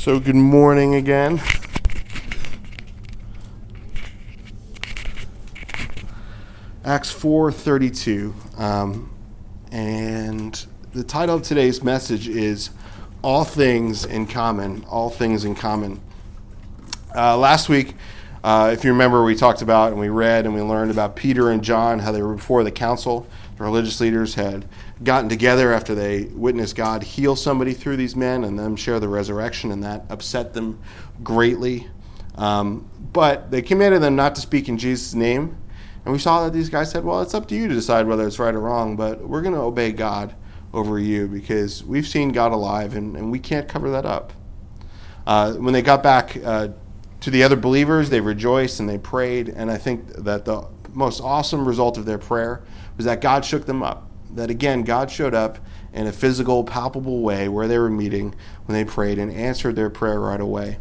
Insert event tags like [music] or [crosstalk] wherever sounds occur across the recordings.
So, good morning again. Acts 4:32, um, and the title of today's message is "All Things in Common." All things in common. Uh, last week, uh, if you remember, we talked about and we read and we learned about Peter and John, how they were before the council. Religious leaders had gotten together after they witnessed God heal somebody through these men and them share the resurrection, and that upset them greatly. Um, but they commanded them not to speak in Jesus' name. And we saw that these guys said, Well, it's up to you to decide whether it's right or wrong, but we're going to obey God over you because we've seen God alive and, and we can't cover that up. Uh, when they got back uh, to the other believers, they rejoiced and they prayed. And I think that the most awesome result of their prayer was that God shook them up. That again, God showed up in a physical, palpable way where they were meeting when they prayed and answered their prayer right away.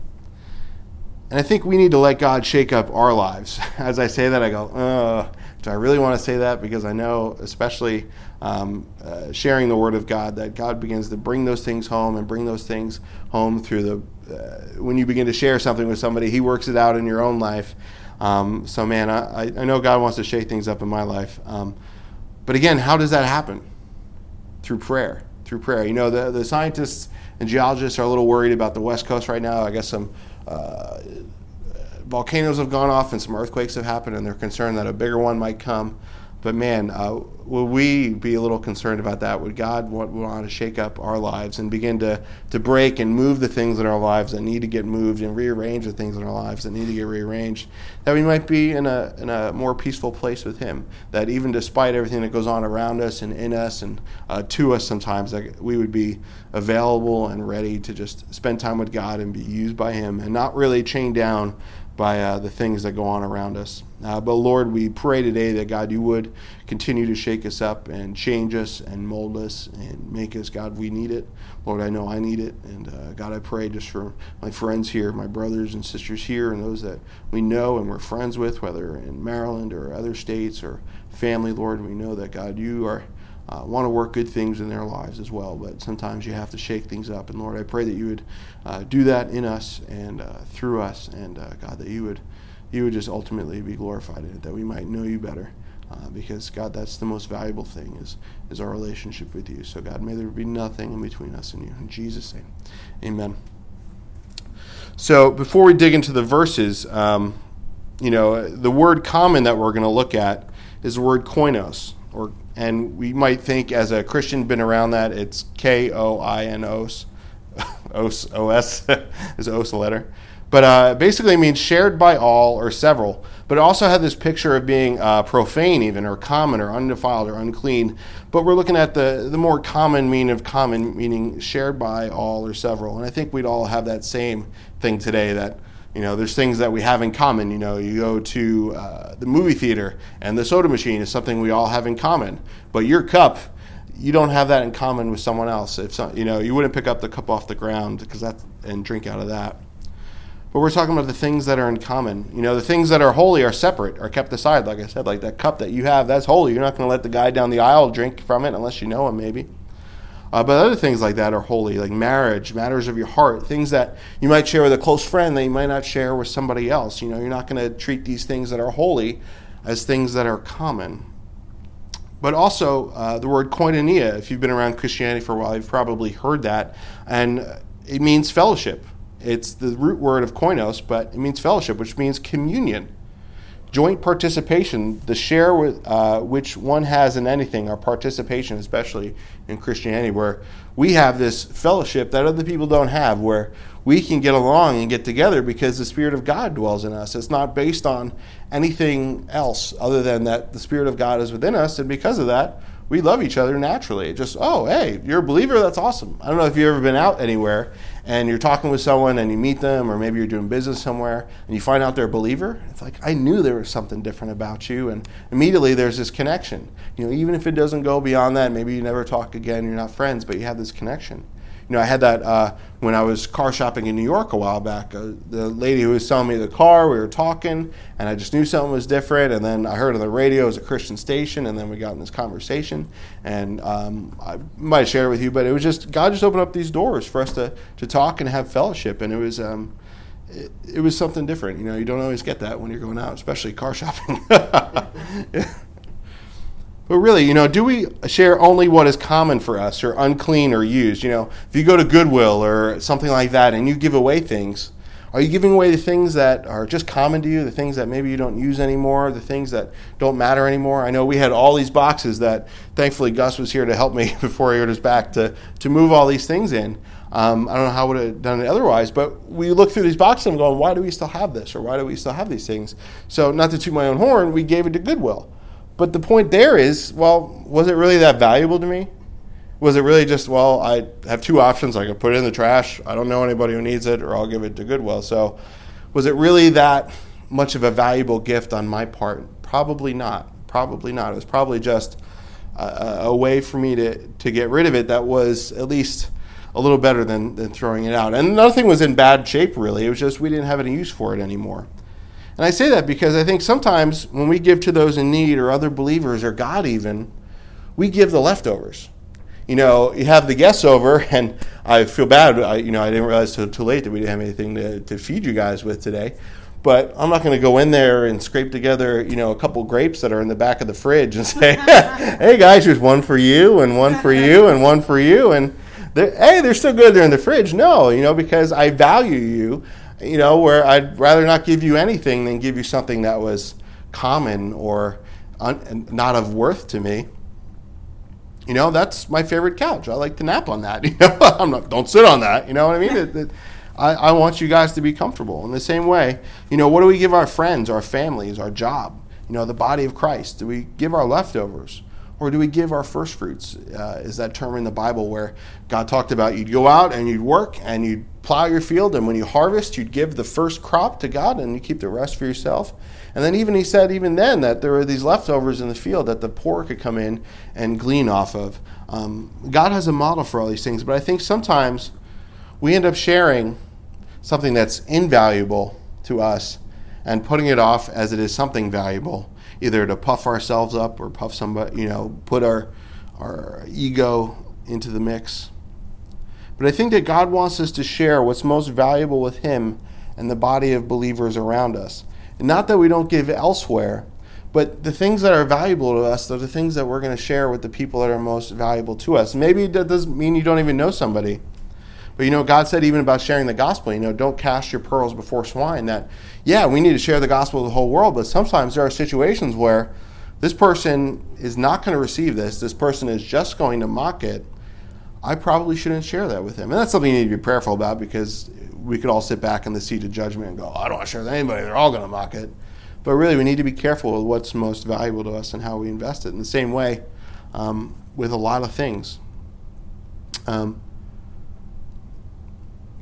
And I think we need to let God shake up our lives. [laughs] As I say that, I go, do I really want to say that? Because I know, especially um, uh, sharing the Word of God, that God begins to bring those things home and bring those things home through the. Uh, when you begin to share something with somebody, He works it out in your own life. Um, so, man, I, I know God wants to shake things up in my life. Um, but again, how does that happen? Through prayer. Through prayer. You know, the, the scientists and geologists are a little worried about the West Coast right now. I guess some uh, volcanoes have gone off and some earthquakes have happened, and they're concerned that a bigger one might come. But man, uh, will we be a little concerned about that? Would God want, want to shake up our lives and begin to, to break and move the things in our lives that need to get moved and rearrange the things in our lives that need to get rearranged? That we might be in a, in a more peaceful place with Him. That even despite everything that goes on around us and in us and uh, to us sometimes, that we would be available and ready to just spend time with God and be used by Him and not really chained down by uh, the things that go on around us. Uh, but Lord, we pray today that God, you would continue to shake us up and change us and mold us and make us, God, we need it. Lord, I know I need it. And uh, God, I pray just for my friends here, my brothers and sisters here, and those that we know and we're friends with, whether in Maryland or other states or family, Lord, we know that, God, you are uh, want to work good things in their lives as well. But sometimes you have to shake things up. And Lord, I pray that you would uh, do that in us and uh, through us, and uh, God, that you would you would just ultimately be glorified in it, that we might know you better. Uh, because God, that's the most valuable thing is is our relationship with you. So God, may there be nothing in between us and you. In Jesus' name, Amen. So before we dig into the verses, um, you know, the word common that we're going to look at is the word koinos, or and we might think as a Christian been around that it's K O I N [laughs] O S, O S [laughs] is O's letter, but uh, basically means shared by all or several. But it also had this picture of being uh, profane, even or common or undefiled or unclean. But we're looking at the the more common meaning of common, meaning shared by all or several. And I think we'd all have that same thing today that you know, there's things that we have in common. You know, you go to uh, the movie theater, and the soda machine is something we all have in common. But your cup, you don't have that in common with someone else. If you know, you wouldn't pick up the cup off the ground because that and drink out of that. But we're talking about the things that are in common. You know, the things that are holy are separate, are kept aside. Like I said, like that cup that you have, that's holy. You're not going to let the guy down the aisle drink from it unless you know him, maybe. Uh, but other things like that are holy, like marriage, matters of your heart, things that you might share with a close friend that you might not share with somebody else. You know, you're not going to treat these things that are holy as things that are common. But also, uh, the word koinonia, if you've been around Christianity for a while, you've probably heard that. And it means fellowship. It's the root word of koinos, but it means fellowship, which means communion joint participation, the share with, uh, which one has in anything, our participation, especially in Christianity, where we have this fellowship that other people don't have, where we can get along and get together because the Spirit of God dwells in us. It's not based on anything else other than that the Spirit of God is within us, and because of that, we love each other naturally. Just, oh, hey, you're a believer? That's awesome. I don't know if you've ever been out anywhere and you're talking with someone and you meet them, or maybe you're doing business somewhere and you find out they're a believer. It's like, I knew there was something different about you. And immediately there's this connection. You know, even if it doesn't go beyond that, maybe you never talk again, you're not friends, but you have this connection. You know, I had that uh, when I was car shopping in New York a while back. Uh, the lady who was selling me the car, we were talking, and I just knew something was different. And then I heard on the radio it was a Christian station, and then we got in this conversation. And um, I might share it with you, but it was just God just opened up these doors for us to to talk and have fellowship, and it was. Um, it, it was something different. You know, you don't always get that when you're going out, especially car shopping. [laughs] yeah. But really, you know, do we share only what is common for us or unclean or used? You know, if you go to Goodwill or something like that and you give away things, are you giving away the things that are just common to you, the things that maybe you don't use anymore, the things that don't matter anymore? I know we had all these boxes that thankfully Gus was here to help me [laughs] before he his back to, to move all these things in. Um, I don't know how I would have done it otherwise, but we look through these boxes and I'm going, why do we still have this or why do we still have these things? So, not to toot my own horn, we gave it to Goodwill. But the point there is, well, was it really that valuable to me? Was it really just, well, I have two options. I could put it in the trash. I don't know anybody who needs it, or I'll give it to Goodwill. So, was it really that much of a valuable gift on my part? Probably not. Probably not. It was probably just a, a way for me to, to get rid of it that was at least a little better than, than throwing it out. And nothing was in bad shape, really. It was just we didn't have any use for it anymore. And I say that because I think sometimes when we give to those in need or other believers or God even, we give the leftovers. You know, you have the guests over, [laughs] and I feel bad. I, you know, I didn't realize till too late that we didn't have anything to, to feed you guys with today. But I'm not going to go in there and scrape together, you know, a couple grapes that are in the back of the fridge and [laughs] say, [laughs] "Hey guys, here's one for you, and one for you, and one for you," and they're, hey, they're still good. They're in the fridge. No, you know, because I value you you know, where I'd rather not give you anything than give you something that was common or un- not of worth to me. You know, that's my favorite couch. I like to nap on that. [laughs] You know, I'm not. Don't sit on that. You know what I mean? It, it, I, I want you guys to be comfortable. In the same way, you know, what do we give our friends, our families, our job? You know, the body of Christ. Do we give our leftovers? Or do we give our first fruits? Uh, is that term in the Bible where God talked about you'd go out and you'd work and you'd plow your field, and when you harvest, you'd give the first crop to God and you keep the rest for yourself. And then even he said even then that there were these leftovers in the field that the poor could come in and glean off of. Um, God has a model for all these things, but I think sometimes we end up sharing something that's invaluable to us and putting it off as it is something valuable either to puff ourselves up or puff somebody, you know, put our our ego into the mix. But I think that God wants us to share what's most valuable with Him and the body of believers around us. And not that we don't give elsewhere, but the things that are valuable to us are the things that we're going to share with the people that are most valuable to us. Maybe that doesn't mean you don't even know somebody. But you know, God said even about sharing the gospel, you know, don't cast your pearls before swine. That, yeah, we need to share the gospel with the whole world, but sometimes there are situations where this person is not going to receive this, this person is just going to mock it. I probably shouldn't share that with him. And that's something you need to be prayerful about because we could all sit back in the seat of judgment and go, I don't want to share with anybody, they're all going to mock it. But really, we need to be careful with what's most valuable to us and how we invest it. In the same way, um, with a lot of things. Um,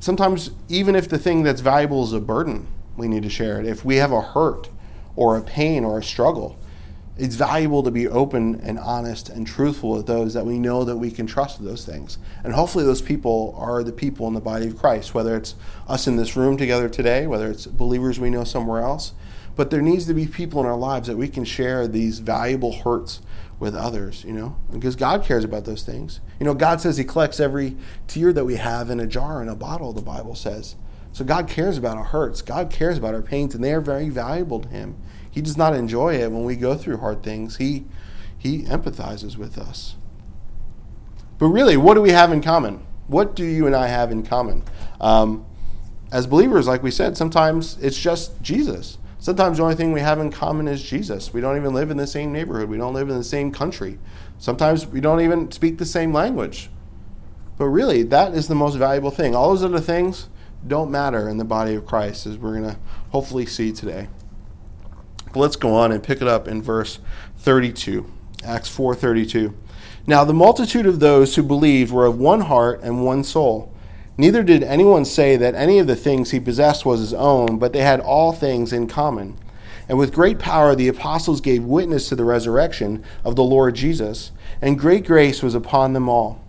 sometimes even if the thing that's valuable is a burden, we need to share it. If we have a hurt or a pain or a struggle, it's valuable to be open and honest and truthful with those that we know that we can trust those things. And hopefully those people are the people in the body of Christ, whether it's us in this room together today, whether it's believers we know somewhere else. But there needs to be people in our lives that we can share these valuable hurts with others, you know, because God cares about those things. You know, God says He collects every tear that we have in a jar, in a bottle, the Bible says. So God cares about our hurts. God cares about our pains, and they are very valuable to Him. He does not enjoy it when we go through hard things. He, he empathizes with us. But really, what do we have in common? What do you and I have in common? Um, as believers, like we said, sometimes it's just Jesus. Sometimes the only thing we have in common is Jesus. We don't even live in the same neighborhood. We don't live in the same country. Sometimes we don't even speak the same language. But really, that is the most valuable thing. All those other things don't matter in the body of Christ, as we're going to hopefully see today. But let's go on and pick it up in verse 32. Acts 4:32. Now the multitude of those who believed were of one heart and one soul. Neither did anyone say that any of the things he possessed was his own, but they had all things in common. And with great power the apostles gave witness to the resurrection of the Lord Jesus, and great grace was upon them all.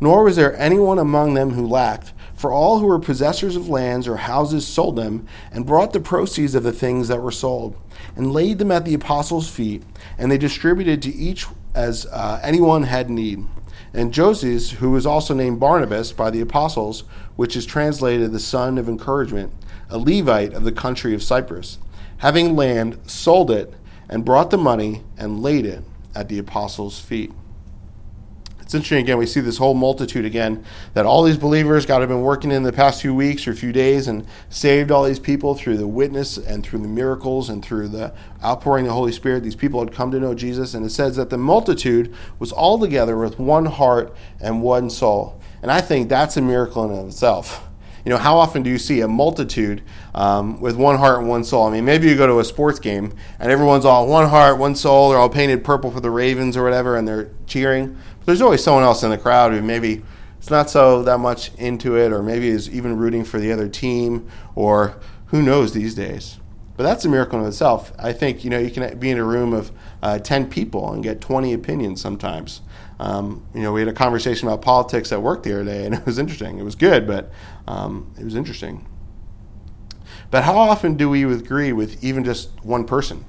Nor was there anyone among them who lacked, for all who were possessors of lands or houses sold them, and brought the proceeds of the things that were sold, and laid them at the apostles' feet, and they distributed to each as uh, anyone had need. And Joses, who was also named Barnabas by the apostles, which is translated the son of encouragement, a Levite of the country of Cyprus, having land, sold it, and brought the money and laid it at the apostles' feet. It's interesting again, we see this whole multitude again, that all these believers, God have been working in the past few weeks or few days and saved all these people through the witness and through the miracles and through the outpouring of the Holy Spirit. These people had come to know Jesus, and it says that the multitude was all together with one heart and one soul. And I think that's a miracle in itself. You know, how often do you see a multitude um, with one heart and one soul? I mean, maybe you go to a sports game and everyone's all one heart, one soul. They're all painted purple for the Ravens or whatever, and they're cheering. But there's always someone else in the crowd who maybe is not so that much into it, or maybe is even rooting for the other team, or who knows these days. But that's a miracle in itself. I think you know you can be in a room of uh, ten people and get twenty opinions sometimes. Um, you know, we had a conversation about politics at work the other day, and [laughs] it was interesting. It was good, but um, it was interesting. But how often do we agree with even just one person?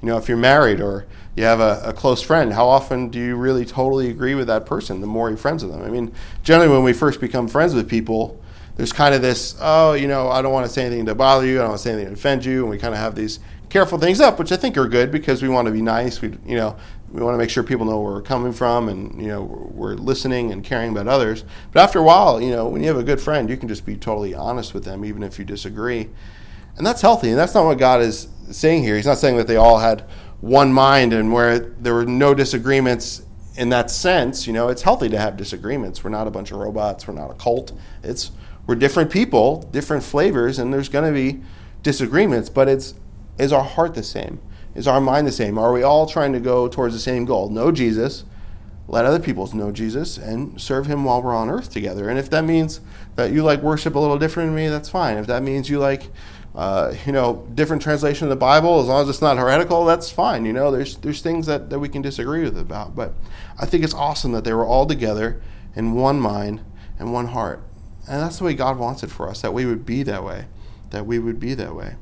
You know, if you're married or you have a, a, close friend, how often do you really totally agree with that person the more you're friends with them? I mean, generally, when we first become friends with people, there's kind of this, oh, you know, I don't want to say anything to bother you, I don't want to say anything to offend you, and we kind of have these careful things up, which I think are good because we want to be nice. We, you know, we want to make sure people know where we're coming from, and you know, we're listening and caring about others. But after a while, you know, when you have a good friend, you can just be totally honest with them, even if you disagree, and that's healthy. And that's not what God is saying here. He's not saying that they all had one mind and where there were no disagreements in that sense. You know, it's healthy to have disagreements. We're not a bunch of robots. We're not a cult. It's we're different people, different flavors, and there's going to be disagreements. But it's is our heart the same? Is our mind the same? Are we all trying to go towards the same goal? Know Jesus, let other people know Jesus, and serve Him while we're on earth together. And if that means that you like worship a little different than me, that's fine. If that means you like uh, you know, different translation of the Bible, as long as it's not heretical, that's fine. You know, there's there's things that, that we can disagree with about. But I think it's awesome that they were all together in one mind and one heart. And that's the way God wants it for us, that we would be that way. That we would be that way.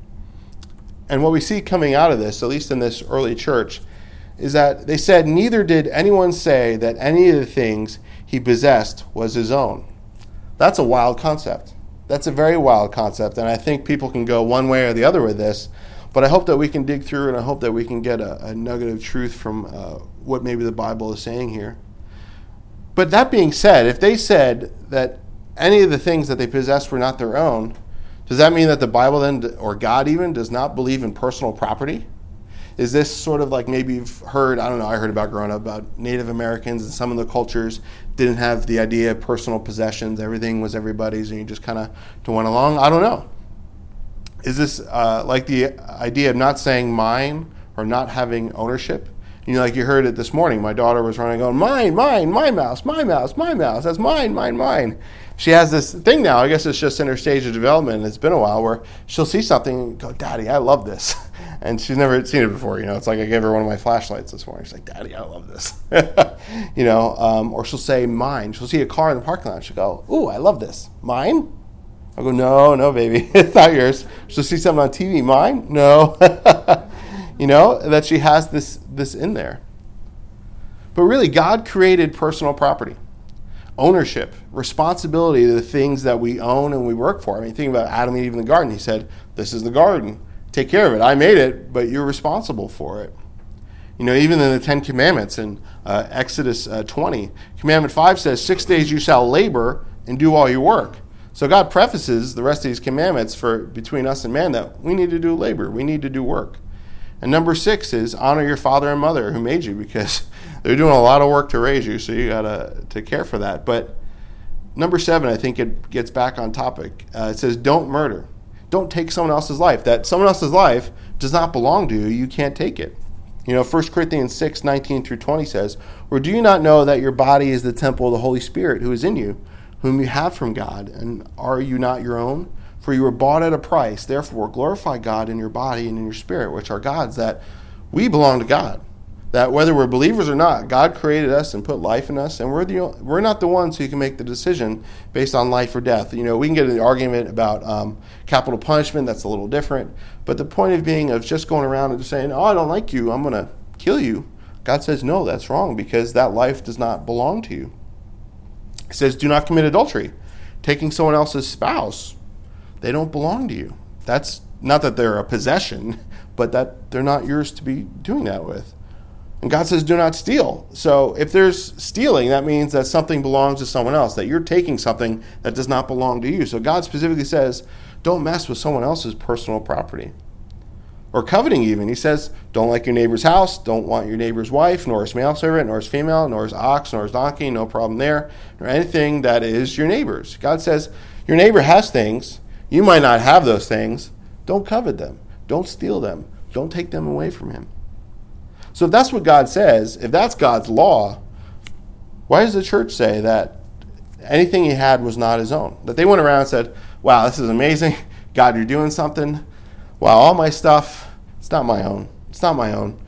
And what we see coming out of this, at least in this early church, is that they said, Neither did anyone say that any of the things he possessed was his own. That's a wild concept. That's a very wild concept, and I think people can go one way or the other with this. But I hope that we can dig through, and I hope that we can get a, a nugget of truth from uh, what maybe the Bible is saying here. But that being said, if they said that any of the things that they possessed were not their own, does that mean that the Bible then, or God even, does not believe in personal property? Is this sort of like maybe you've heard, I don't know, I heard about growing up about Native Americans and some of the cultures didn't have the idea of personal possessions. Everything was everybody's and you just kind of went along. I don't know. Is this uh, like the idea of not saying mine or not having ownership? You know, like you heard it this morning. My daughter was running, going, mine, mine, my mouse, my mouse, my mouse. That's mine, mine, mine. She has this thing now. I guess it's just in her stage of development. It's been a while where she'll see something and go, Daddy, I love this. [laughs] and she's never seen it before. You know, it's like I gave her one of my flashlights this morning. She's like, "Daddy, I love this." [laughs] you know, um, or she'll say, "Mine." She'll see a car in the parking lot. She'll go, "Ooh, I love this. Mine." I'll go, "No, no, baby, [laughs] it's not yours." She'll see something on TV. Mine? No. You know that she has this this in there. But really, God created personal property, ownership, responsibility to the things that we own and we work for. I mean, think about Adam and Eve in the garden. He said, "This is the garden." take care of it. I made it, but you're responsible for it. You know, even in the Ten Commandments in uh, Exodus uh, 20, Commandment 5 says, Six days you shall labor and do all your work. So God prefaces the rest of these commandments for between us and man that we need to do labor, we need to do work. And number six is honor your father and mother who made you because [laughs] they're doing a lot of work to raise you, so you got to to care for that. But number seven, I think it gets back on topic. Uh, it says, don't murder don't take someone else's life. That someone else's life does not belong to you. You can't take it. You know, 1 Corinthians 6, 19 through 20 says, Or do you not know that your body is the temple of the Holy Spirit who is in you, whom you have from God, and are you not your own? For you were bought at a price. Therefore, glorify God in your body and in your spirit, which are God's, that we belong to God. that whether we're believers or not, God created us and put life in us, and we're the we're not the ones who can make the decision based on life or death. You know, we can get in an argument about um, capital punishment. That's a little different, but the point of being of just going around and just saying, "Oh, I don't like you. I'm going to kill you." God says, "No, that's wrong because that life does not belong to you." He says, "Do not commit adultery." Taking someone else's spouse, they don't belong to you. That's not that they're a possession, but that they're not yours to be doing that with. And God says, do not steal. So if there's stealing, that means that something belongs to someone else, that you're taking something that does not belong to you. So God specifically says, don't mess with someone else's personal property. Or coveting, even. He says, don't like your neighbor's house, don't want your neighbor's wife, nor his male servant, nor his female, nor his ox, nor his donkey, no problem there, nor anything that is your neighbor's. God says, your neighbor has things. You might not have those things. Don't covet them. Don't steal them. Don't take them away from him. So if that's what God says, if that's God's law, why does the church say that anything he had was not his own? That they went around and said, wow, this is amazing. [laughs] God, you're doing something. Wow, all my stuff, it's not my own. It's not my own.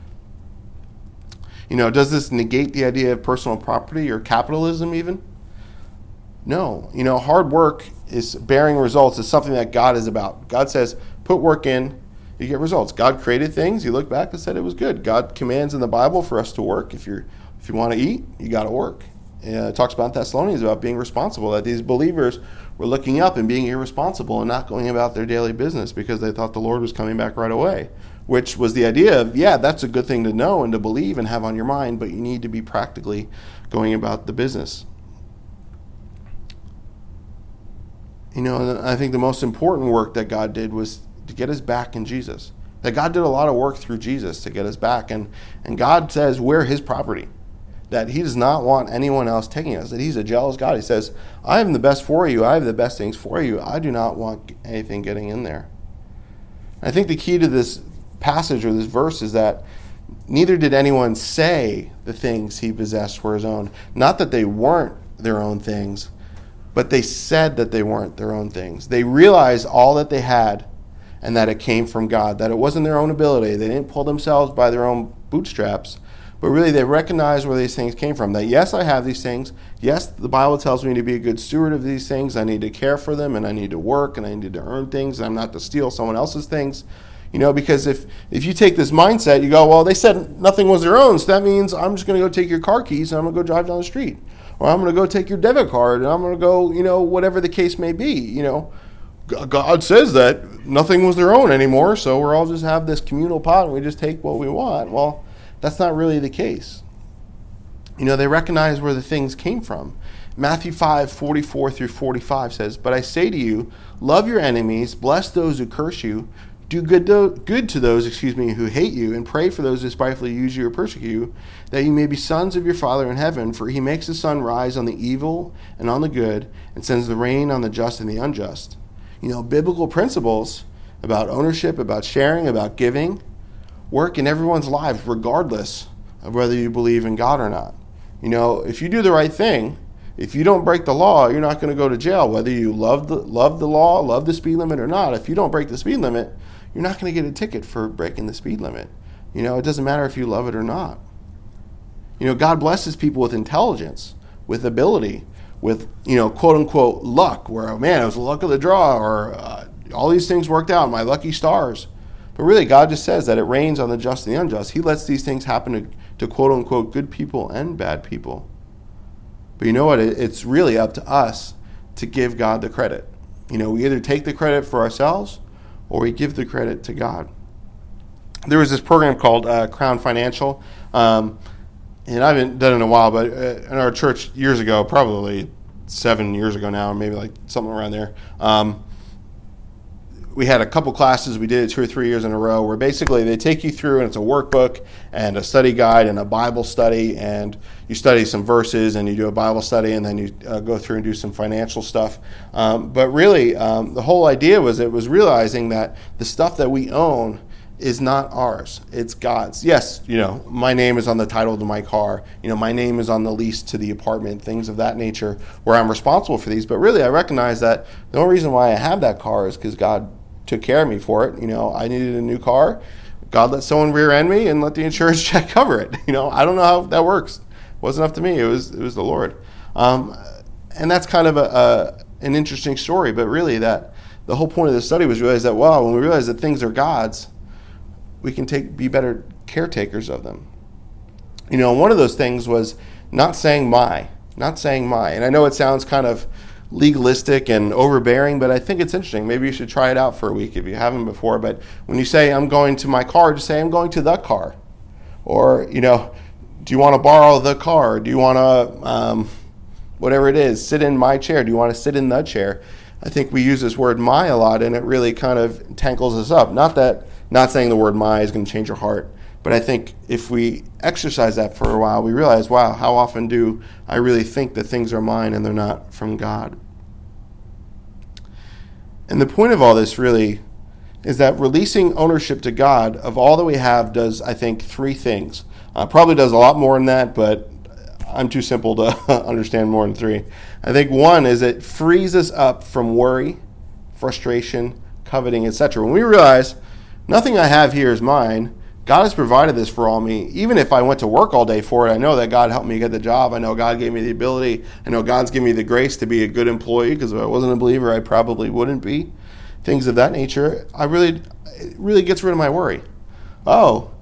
You know, does this negate the idea of personal property or capitalism even? No. You know, hard work is bearing results is something that God is about. God says, put work in, you get results. God created things. You look back and said it was good. God commands in the Bible for us to work. If you're if you want to eat, you got to work. Uh, it talks about Thessalonians about being responsible. That these believers were looking up and being irresponsible and not going about their daily business because they thought the Lord was coming back right away. Which was the idea of yeah, that's a good thing to know and to believe and have on your mind, but you need to be practically going about the business. You know, I think the most important work that God did was to get us back in Jesus. That God did a lot of work through Jesus to get us back. And, and God says we're his property. That he does not want anyone else taking us. That he's a jealous God. He says, I am the best for you. I have the best things for you. I do not want anything getting in there. I think the key to this passage or this verse is that neither did anyone say the things he possessed were his own. Not that they weren't their own things, but they said that they weren't their own things. They realized all that they had and that it came from God, that it wasn't their own ability. They didn't pull themselves by their own bootstraps, but really they recognized where these things came from. That yes, I have these things. Yes, the Bible tells me to be a good steward of these things. I need to care for them and I need to work and I need to earn things. I'm not to steal someone else's things. You know, because if, if you take this mindset, you go, well, they said nothing was their own, so that means I'm just going to go take your car keys and I'm going to go drive down the street. Or I'm going to go take your debit card and I'm going to go, you know, whatever the case may be, you know. God says that nothing was their own anymore, so we're all just have this communal pot and we just take what we want. Well, that's not really the case. You know, they recognize where the things came from. Matthew 5, 44 through 45 says, But I say to you, love your enemies, bless those who curse you, do good to, good to those, excuse me, who hate you, and pray for those who spitefully use you or persecute you, that you may be sons of your Father in heaven, for he makes the sun rise on the evil and on the good, and sends the rain on the just and the unjust you know, biblical principles about ownership, about sharing, about giving work in everyone's lives, regardless of whether you believe in God or not. You know, if you do the right thing, if you don't break the law, you're not going to go to jail, whether you love the, love the law, love the speed limit or not. If you don't break the speed limit, you're not going to get a ticket for breaking the speed limit. You know, it doesn't matter if you love it or not. You know, God blesses people with intelligence, with ability, with you know quote unquote luck, where oh, man it was the luck of the draw, or uh, all these things worked out, my lucky stars. But really, God just says that it rains on the just and the unjust. He lets these things happen to, to quote unquote good people and bad people. But you know what? It, it's really up to us to give God the credit. You know, we either take the credit for ourselves or we give the credit to God. There was this program called uh, Crown Financial. Um, and I haven't done it in a while, but uh, in our church years ago, probably seven years ago now, maybe like something around there. Um, we had a couple classes. We did it two or three years in a row, where basically they take you through, and it's a workbook and a study guide and a Bible study, and you study some verses and you do a Bible study, and then you uh, go through and do some financial stuff. Um, but really, um, the whole idea was it was realizing that the stuff that we own is not ours. It's God's. Yes, you know, my name is on the title to my car. You know, my name is on the lease to the apartment, things of that nature where I'm responsible for these. But really, I recognize that the only reason why I have that car is because God took care of me for it. You know, I needed a new car. God let someone rear end me and let the insurance [laughs] check cover it. You know, I don't know how that works. It wasn't up to me. It was it was the Lord. Um, and that's kind of a, a, an interesting story. But really, that the whole point of the study was realize that wow, when we realize that things are God's, we can take be better caretakers of them. You know, one of those things was not saying my, not saying my. And I know it sounds kind of legalistic and overbearing, but I think it's interesting. Maybe you should try it out for a week if you haven't before. But when you say, I'm going to my car, just say, I'm going to the car. Or, you know, do you want to borrow the car? Do you want to, um, whatever it is, sit in my chair? Do you want to sit in the chair? I think we use this word my a lot and it really kind of tangles us up. Not that, not saying the word my is going to change your heart, but I think if we exercise that for a while, we realize, wow, how often do I really think that things are mine and they're not from God? And the point of all this really is that releasing ownership to God of all that we have does, I think, three things. Uh, probably does a lot more than that, but I'm too simple to [laughs] understand more than three. I think one is it frees us up from worry, frustration, coveting, etc. When we realize nothing I have here is mine, God has provided this for all me. Even if I went to work all day for it, I know that God helped me get the job. I know God gave me the ability. I know God's given me the grace to be a good employee because if I wasn't a believer, I probably wouldn't be. Things of that nature. I really, it really gets rid of my worry. Oh,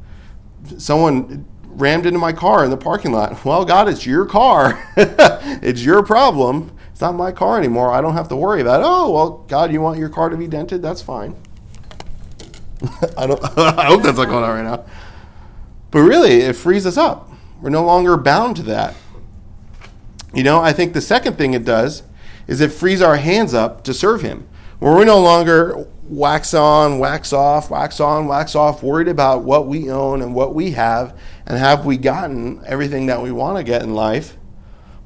someone rammed into my car in the parking lot. [laughs] Well, God, it's your car. [laughs] it's your problem. It's not my car anymore. I don't have to worry about. It. Oh, well, God, you want your car to be dented? That's fine. [laughs] I don't. [laughs] I hope that's not going on right now. But really, it frees us up. We're no longer bound to that. You know, I think the second thing it does is it frees our hands up to serve Him. Where we're no longer wax on, wax off, wax on, wax off, worried about what we own and what we have, and have we gotten everything that we want to get in life,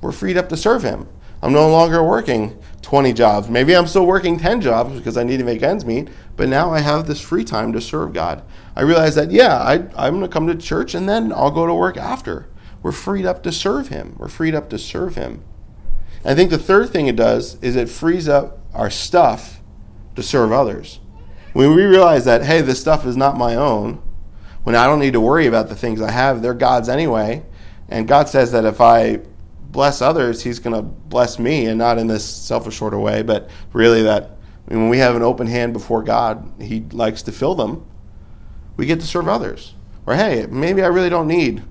we're freed up to serve Him. I'm no longer working 20 jobs. Maybe I'm still working 10 jobs because I need to make ends meet, but now I have this free time to serve God. I realize that, yeah, I, I'm going to come to church and then I'll go to work after. We're freed up to serve Him. We're freed up to serve Him. I think the third thing it does is it frees up our stuff to serve others. When we realize that, hey, this stuff is not my own, when I don't need to worry about the things I have, they're God's anyway. And God says that if I bless others, He's going to bless me, and not in this selfish sort of way, but really that I mean, when we have an open hand before God, He likes to fill them. We get to serve others. Or hey, maybe I really don't need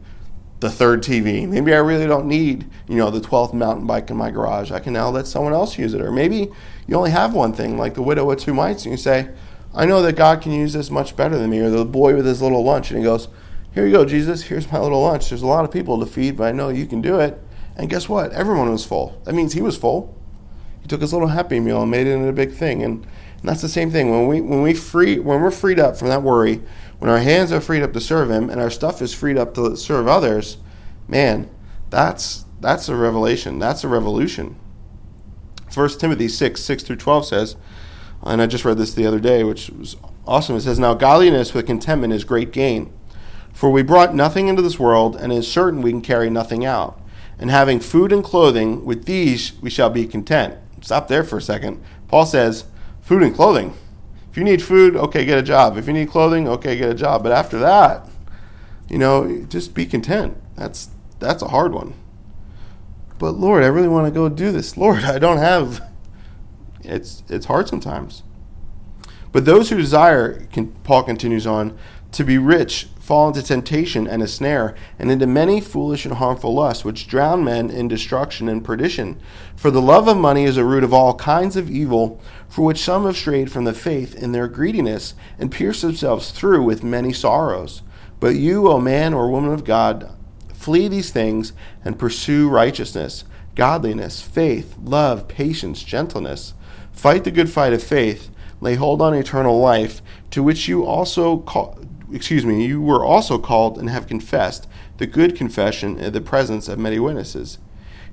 the third TV. Maybe I really don't need, you know, the 12th mountain bike in my garage. I can now let someone else use it. Or maybe you only have one thing, like the widow with two mites, and you say, I know that God can use this much better than me. Or the boy with his little lunch, and he goes, Here you go, Jesus, here's my little lunch. There's a lot of people to feed, but I know you can do it. And guess what? Everyone was full. That means he was full. He took his little happy meal and made it into a big thing. And, and that's the same thing. When we when we free when we're freed up from that worry, when our hands are freed up to serve him and our stuff is freed up to serve others, man, that's that's a revelation. That's a revolution. First Timothy six, six through twelve says, and I just read this the other day, which was awesome. It says, Now godliness with contentment is great gain. For we brought nothing into this world, and it is certain we can carry nothing out and having food and clothing, with these we shall be content. Stop there for a second. Paul says, food and clothing. If you need food, okay, get a job. If you need clothing, okay, get a job. But after that, you know, just be content. That's that's a hard one. But Lord, I really want to go do this. Lord, I don't have [laughs] it's it's hard sometimes. But those who desire, Paul continues on, to be rich fall into temptation and a snare, and into many foolish and harmful lusts, which drown men in destruction and perdition. For the love of money is a root of all kinds of evil, for which some have strayed from the faith in their greediness, and pierced themselves through with many sorrows. But you, O man or woman of God, flee these things and pursue righteousness, godliness, faith, love, patience, gentleness. Fight the good fight of faith. Lay hold on eternal life, to which you also call, excuse me, you were also called and have confessed the good confession in the presence of many witnesses.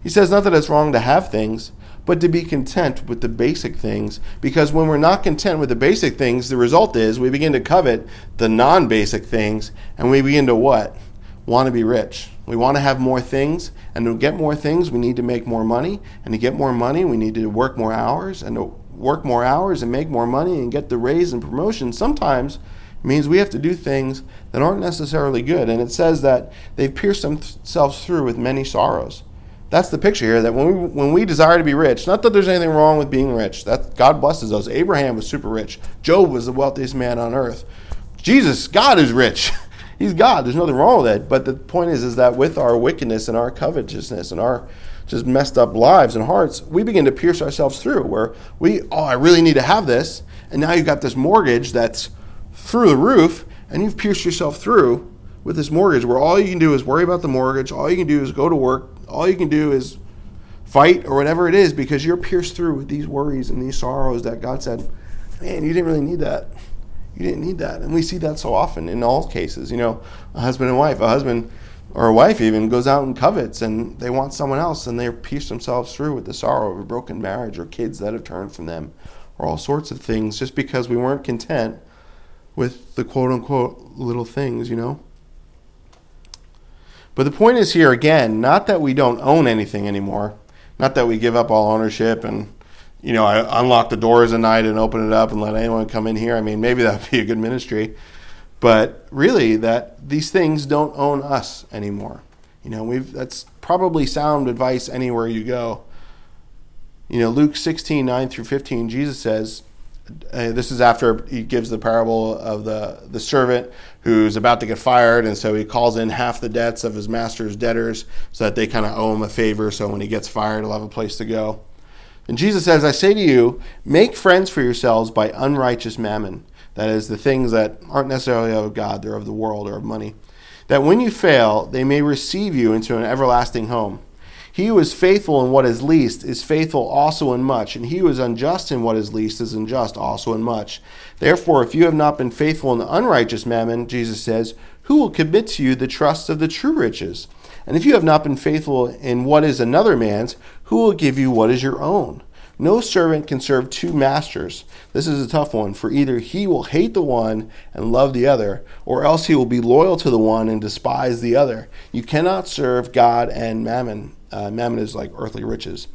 He says not that it's wrong to have things, but to be content with the basic things. Because when we're not content with the basic things, the result is we begin to covet the non basic things and we begin to what? Want to be rich. We want to have more things. And to get more things, we need to make more money. And to get more money, we need to work more hours. And to work more hours and make more money and get the raise and promotion, sometimes means we have to do things that aren't necessarily good. And it says that they've pierced themselves through with many sorrows. That's the picture here that when we, when we desire to be rich, not that there's anything wrong with being rich, that God blesses those. Abraham was super rich. Job was the wealthiest man on earth. Jesus, God is rich. [laughs] He's God. There's nothing wrong with that. But the point is, is that with our wickedness and our covetousness and our just messed up lives and hearts, we begin to pierce ourselves through where we, oh, I really need to have this. And now you've got this mortgage that's through the roof and you've pierced yourself through with this mortgage where all you can do is worry about the mortgage, all you can do is go to work, all you can do is fight or whatever it is because you're pierced through with these worries and these sorrows that God said, man, you didn't really need that. You didn't need that. And we see that so often in all cases. You know, a husband and wife, a husband or a wife even goes out and covets and they want someone else and they pierce themselves through with the sorrow of a broken marriage or kids that have turned from them or all sorts of things just because we weren't content with the quote unquote little things, you know? But the point is here again, not that we don't own anything anymore, not that we give up all ownership and you know, I unlock the doors at night and open it up and let anyone come in here. I mean, maybe that would be a good ministry. But really, that these things don't own us anymore. You know, we've that's probably sound advice anywhere you go. You know, Luke 16, 9 through 15, Jesus says, uh, this is after he gives the parable of the, the servant who's about to get fired, and so he calls in half the debts of his master's debtors so that they kind of owe him a favor, so when he gets fired, he'll have a place to go. And Jesus says, I say to you, make friends for yourselves by unrighteous mammon. That is, the things that aren't necessarily of God, they're of the world or of money. That when you fail, they may receive you into an everlasting home. He who is faithful in what is least is faithful also in much, and he who is unjust in what is least is unjust also in much. Therefore, if you have not been faithful in the unrighteous mammon, Jesus says, who will commit to you the trust of the true riches? And if you have not been faithful in what is another man's, who will give you what is your own? No servant can serve two masters. This is a tough one, for either he will hate the one and love the other, or else he will be loyal to the one and despise the other. You cannot serve God and mammon. Uh, mammon is like earthly riches.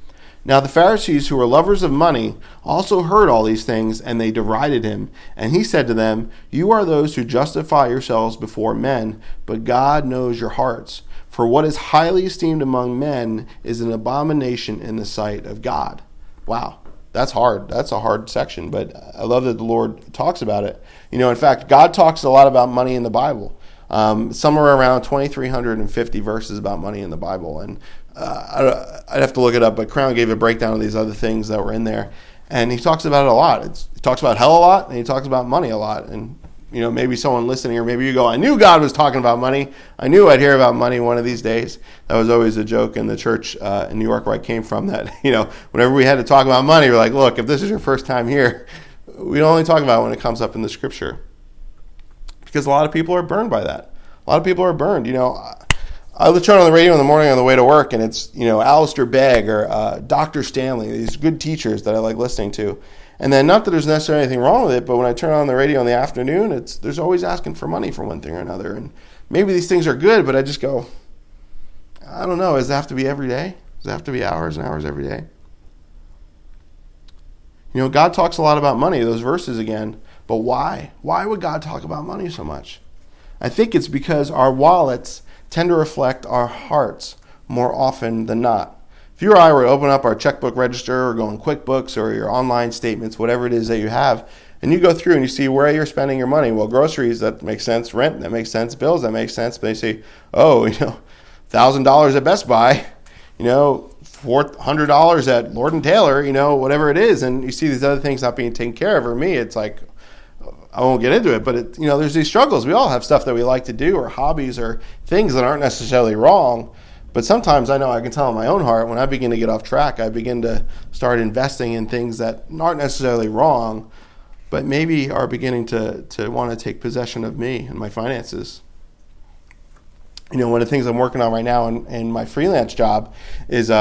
Now the Pharisees, who were lovers of money, also heard all these things, and they derided him. And he said to them, You are those who justify yourselves before men, but God knows your hearts. For what is highly esteemed among men is an abomination in the sight of God wow, that's hard. That's a hard section, but I love that the Lord talks about it. You know, in fact, God talks a lot about money in the Bible. Um, somewhere around 2,350 verses about money in the Bible. And uh, I'd have to look it up, but Crown gave a breakdown of these other things that were in there. And he talks about it a lot. It's, he talks about hell a lot, and he talks about money a lot. And you know, maybe someone listening, or maybe you go, I knew God was talking about money. I knew I'd hear about money one of these days. That was always a joke in the church uh, in New York where I came from. That [laughs] you know, whenever we had to talk about money, we're like, look, if this is your first time here, [laughs] we only talk about it when it comes up in the scripture, because a lot of people are burned by that. A lot of people are burned. You know, I was turn on the radio in the morning on the way to work, and it's you know Alistair Begg or uh, Dr. Stanley, these good teachers that I like listening to and then, not that there's necessarily anything wrong with it, but when I turn on the radio in the afternoon, it's there's always asking for money for one thing or another. And maybe these things are good, but I just go, I don't know. Does it have to be every day? Does it have to be hours and hours every day? You know, God talks a lot about money, those verses again, but why? Why would God talk about money so much? I think it's because our wallets tend to reflect our hearts more often than not. If you or I were to open up our checkbook register or go in QuickBooks or your online statements, whatever it is that you have, and you go through and you see where you're spending your money. Well, groceries, that makes sense. Rent, that makes sense. Bills, that makes sense. But they say, oh, [laughs] you know, $1,000 at Best Buy, you know, $400 at Lord and Taylor, you know, whatever it is. And you see these other things not being taken care of. For me, it's like, I won't get into it, but it, you know, there's these struggles. We all have stuff that we like to do or hobbies or things that aren't necessarily wrong but sometimes I know I can tell in my own heart when I begin to get off track, I begin to start investing in things that aren't necessarily wrong, but maybe are beginning to, to want to take possession of me and my finances. You know, one of the things I'm working on right now in, in my freelance job is a,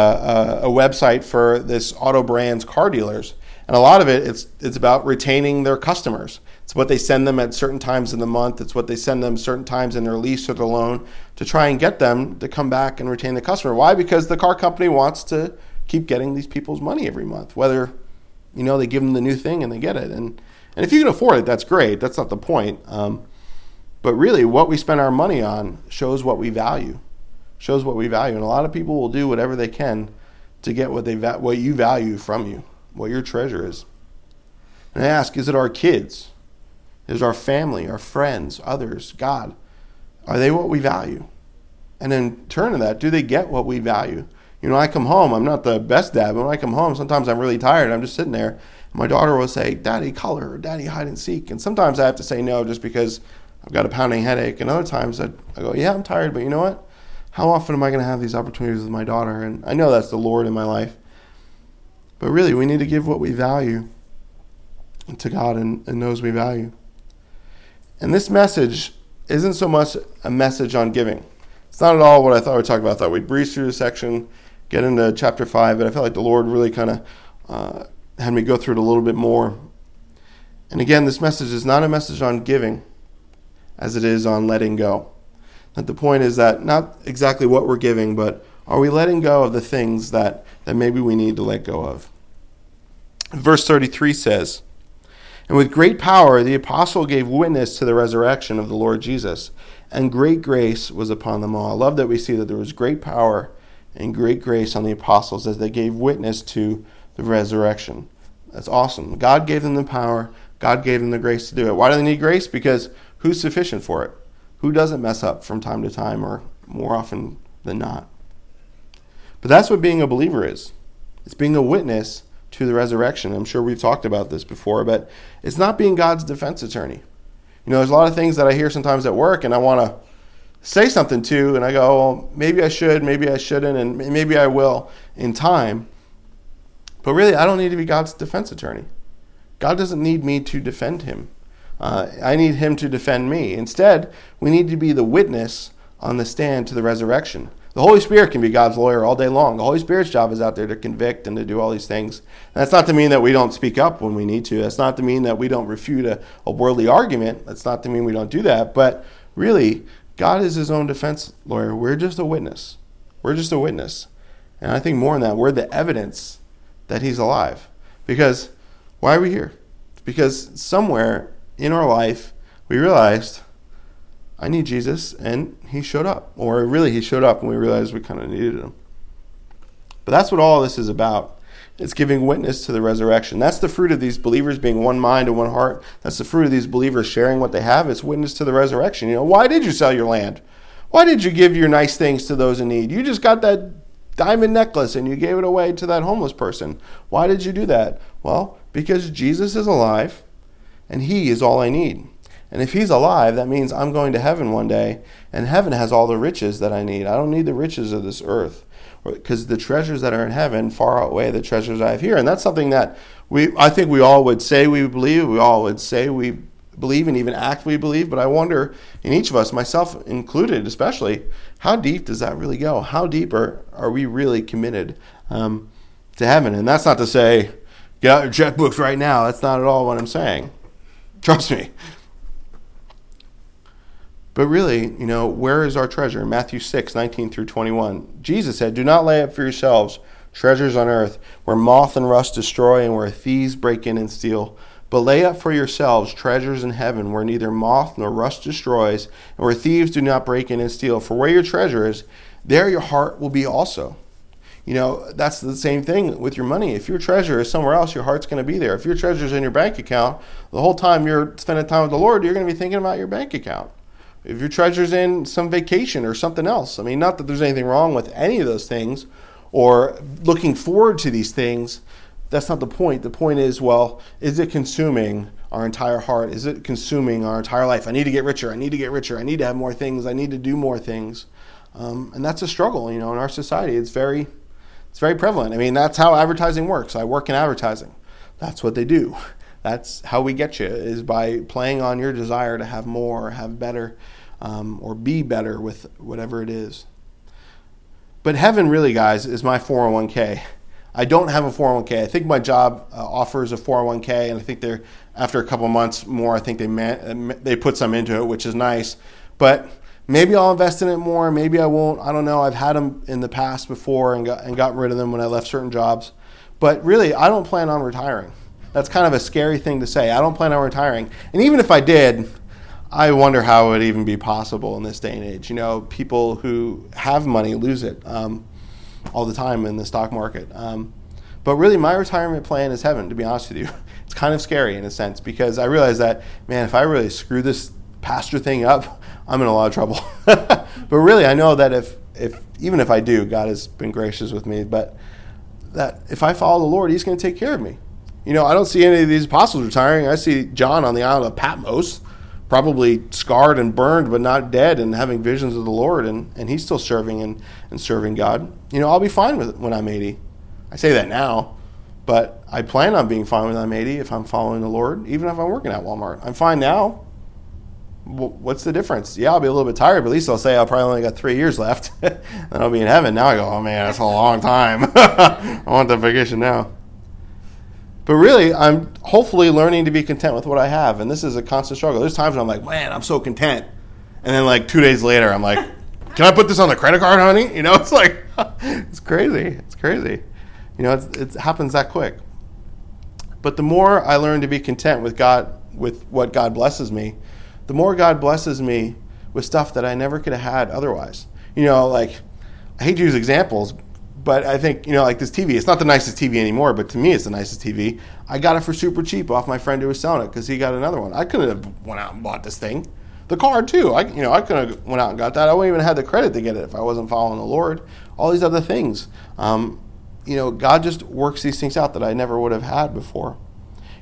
a, a website for this auto brands car dealers. And a lot of it, it's, it's about retaining their customers. It's what they send them at certain times in the month. It's what they send them certain times in their lease or their loan to try and get them to come back and retain the customer. Why? Because the car company wants to keep getting these people's money every month, whether you know, they give them the new thing and they get it. And and if you can afford it, that's great. That's not the point. Um, but really, what we spend our money on shows what we value, shows what we value. And a lot of people will do whatever they can to get what they va- what you value from you, what your treasure is. And I ask, is it our kids? Is our family, our friends, others, God? Are they what we value? And in turn to that, do they get what we value? You know, I come home, I'm not the best dad, but when I come home, sometimes I'm really tired. I'm just sitting there. My daughter will say, Daddy, color, or Daddy, hide and seek. And sometimes I have to say no just because I've got a pounding headache. And other times I, I go, Yeah, I'm tired, but you know what? How often am I going to have these opportunities with my daughter? And I know that's the Lord in my life. But really, we need to give what we value to God and, and those we value. And this message isn't so much a message on giving. It's not at all what I thought we'd talk about. I thought we'd breeze through the section get into chapter 5, but I felt like the Lord really kind of uh, had me go through it a little bit more. And again, this message is not a message on giving as it is on letting go. The point is that not exactly what we're giving, but are we letting go of the things that, that maybe we need to let go of? Verse 33 says, And with great power the apostle gave witness to the resurrection of the Lord Jesus, and great grace was upon them all. I love that we see that there was great power and great grace on the apostles as they gave witness to the resurrection. That's awesome. God gave them the power, God gave them the grace to do it. Why do they need grace? Because who's sufficient for it? Who doesn't mess up from time to time or more often than not? But that's what being a believer is it's being a witness to the resurrection. I'm sure we've talked about this before, but it's not being God's defense attorney. You know, there's a lot of things that I hear sometimes at work, and I want to say something to, and I go, well, maybe I should, maybe I shouldn't, and maybe I will in time. But really, I don't need to be God's defense attorney. God doesn't need me to defend him. Uh, I need him to defend me. Instead, we need to be the witness on the stand to the resurrection. The Holy Spirit can be God's lawyer all day long. The Holy Spirit's job is out there to convict and to do all these things. And that's not to mean that we don't speak up when we need to. That's not to mean that we don't refute a, a worldly argument. That's not to mean we don't do that. But really, God is his own defense lawyer. We're just a witness. We're just a witness. And I think more than that, we're the evidence that he's alive. Because why are we here? Because somewhere in our life, we realized, I need Jesus, and he showed up. Or really, he showed up and we realized we kind of needed him. But that's what all this is about. It's giving witness to the resurrection. That's the fruit of these believers being one mind and one heart. That's the fruit of these believers sharing what they have. It's witness to the resurrection. You know, why did you sell your land? Why did you give your nice things to those in need? You just got that diamond necklace and you gave it away to that homeless person. Why did you do that? Well, because Jesus is alive and he is all I need. And if he's alive, that means I'm going to heaven one day, and heaven has all the riches that I need. I don't need the riches of this earth because the treasures that are in heaven far outweigh the treasures I have here. And that's something that we, I think we all would say we believe, we all would say we believe and even act we believe. But I wonder, in each of us, myself included especially, how deep does that really go? How deep are, are we really committed um, to heaven? And that's not to say, get out your checkbooks right now. That's not at all what I'm saying. Trust me. But really, you know, where is our treasure? Matthew 6, 19 through 21. Jesus said, Do not lay up for yourselves treasures on earth, where moth and rust destroy and where thieves break in and steal. But lay up for yourselves treasures in heaven, where neither moth nor rust destroys, and where thieves do not break in and steal. For where your treasure is, there your heart will be also. You know, that's the same thing with your money. If your treasure is somewhere else, your heart's going to be there. If your treasure is in your bank account, the whole time you're spending time with the Lord, you're going to be thinking about your bank account if your treasure's in some vacation or something else. I mean, not that there's anything wrong with any of those things or looking forward to these things. That's not the point. The point is, well, is it consuming our entire heart? Is it consuming our entire life? I need to get richer. I need to get richer. I need to have more things. I need to do more things. Um, and that's a struggle, you know, in our society. It's very, it's very prevalent. I mean, that's how advertising works. I work in advertising. That's what they do. That's how we get you is by playing on your desire to have more, have better, um, or be better with whatever it is. But heaven, really, guys, is my 401k. I don't have a 401k. I think my job uh, offers a 401k, and I think they're after a couple months more, I think they man, uh, they put some into it, which is nice. But maybe I'll invest in it more. Maybe I won't. I don't know. I've had them in the past before and got and got rid of them when I left certain jobs. But really, I don't plan on retiring. That's kind of a scary thing to say. I don't plan on retiring. And even if I did, I wonder how it would even be possible in this day and age. You know, people who have money lose it um, all the time in the stock market. Um, but really, my retirement plan is heaven, to be honest with you. [laughs] It's kind of scary in a sense because I realize that, man, if I really screw this pastor thing up, [laughs] I'm in a lot of trouble. [laughs] but really, I know that if, if even if I do, God has been gracious with me, but that if I follow the Lord, He's going to take care of me. You know, I don't see any of these apostles retiring. I see John on the island of Patmos, probably scarred and burned, but not dead, and having visions of the Lord, and, and he's still serving and, and serving God. You know, I'll be fine with it when I'm 80. I say that now, but I plan on being fine when I'm 80 if I'm following the Lord, even if I'm working at Walmart. I'm fine now. What's the difference? Yeah, I'll be a little bit tired, but at least I'll say I'll probably only got three years left, [laughs] and I'll be in heaven. Now I go, oh man, that's a long time. [laughs] I want the vacation now. But really, I'm hopefully learning to be content with what I have, and this is a constant struggle. There's times when I'm like, man, I'm so content, and then like two days later, I'm like, [laughs] can I put this on the credit card, honey? You know, [laughs] it's like, [laughs] it's crazy. It's crazy. You know, it happens that quick. But the more I learn to be content with God, with what God blesses me, the more God blesses me with stuff that I never could have had otherwise. You know, like I hate to use examples, but I think you know, like this TV. It's not the nicest TV anymore, but to me, it's the nicest TV. I got it for super cheap off my friend who was selling it because he got another one. I couldn't have went out and bought this thing. The car too. I you know I could have went out and got that. I wouldn't even have the credit to get it if I wasn't following the Lord. All these other things. Um, you know, God just works these things out that I never would have had before.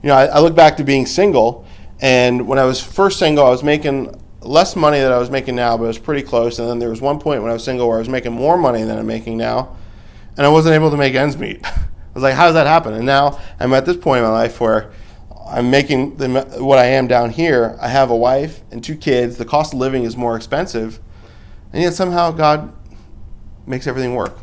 You know, I, I, look back to being single, and when I was first single, I was making less money than I was making now, but it was pretty close. And then there was one point when I was single where I was making more money than I'm making now, and I wasn't able to make ends meet. [laughs] I was like, how does that happen? And now I'm at this point in my life where I'm making the, what I am down here. I have a wife and two kids. The cost of living is more expensive, and yet somehow God makes everything work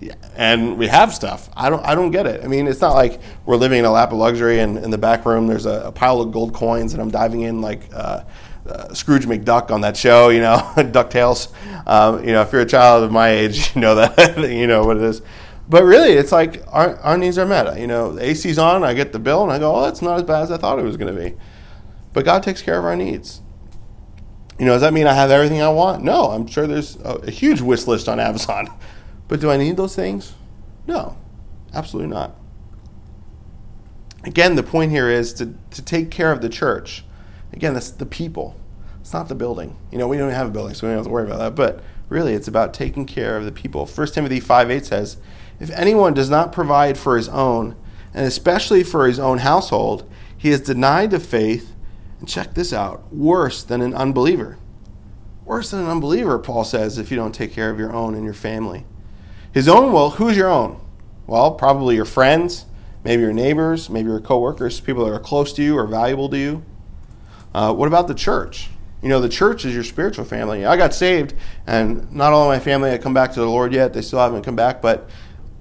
Yeah. and we have stuff. I don't I don't get it. I mean, it's not like we're living in a lap of luxury and in the back room there's a, a pile of gold coins and I'm diving in like uh, uh, Scrooge McDuck on that show, you know, [laughs] Ducktales. Um, you know, if you're a child of my age, [laughs] you know that [laughs] you know what it is. But really, it's like our, our needs are met. You know, the AC's on, I get the bill, and I go, oh, that's not as bad as I thought it was going to be. But God takes care of our needs. You know, does that mean I have everything I want? No, I'm sure there's a, a huge wish list on Amazon. But do I need those things? No, absolutely not. Again, the point here is to, to take care of the church. Again, that's the people. It's not the building. You know, we don't have a building, so we don't have to worry about that. But really, it's about taking care of the people. 1 Timothy 5 8 says, If anyone does not provide for his own, and especially for his own household, he is denied the faith, and check this out, worse than an unbeliever. Worse than an unbeliever, Paul says, if you don't take care of your own and your family. His own, well, who's your own? Well, probably your friends, maybe your neighbors, maybe your coworkers, people that are close to you or valuable to you. Uh, what about the church? You know, the church is your spiritual family. I got saved, and not all of my family had come back to the Lord yet. They still haven't come back, but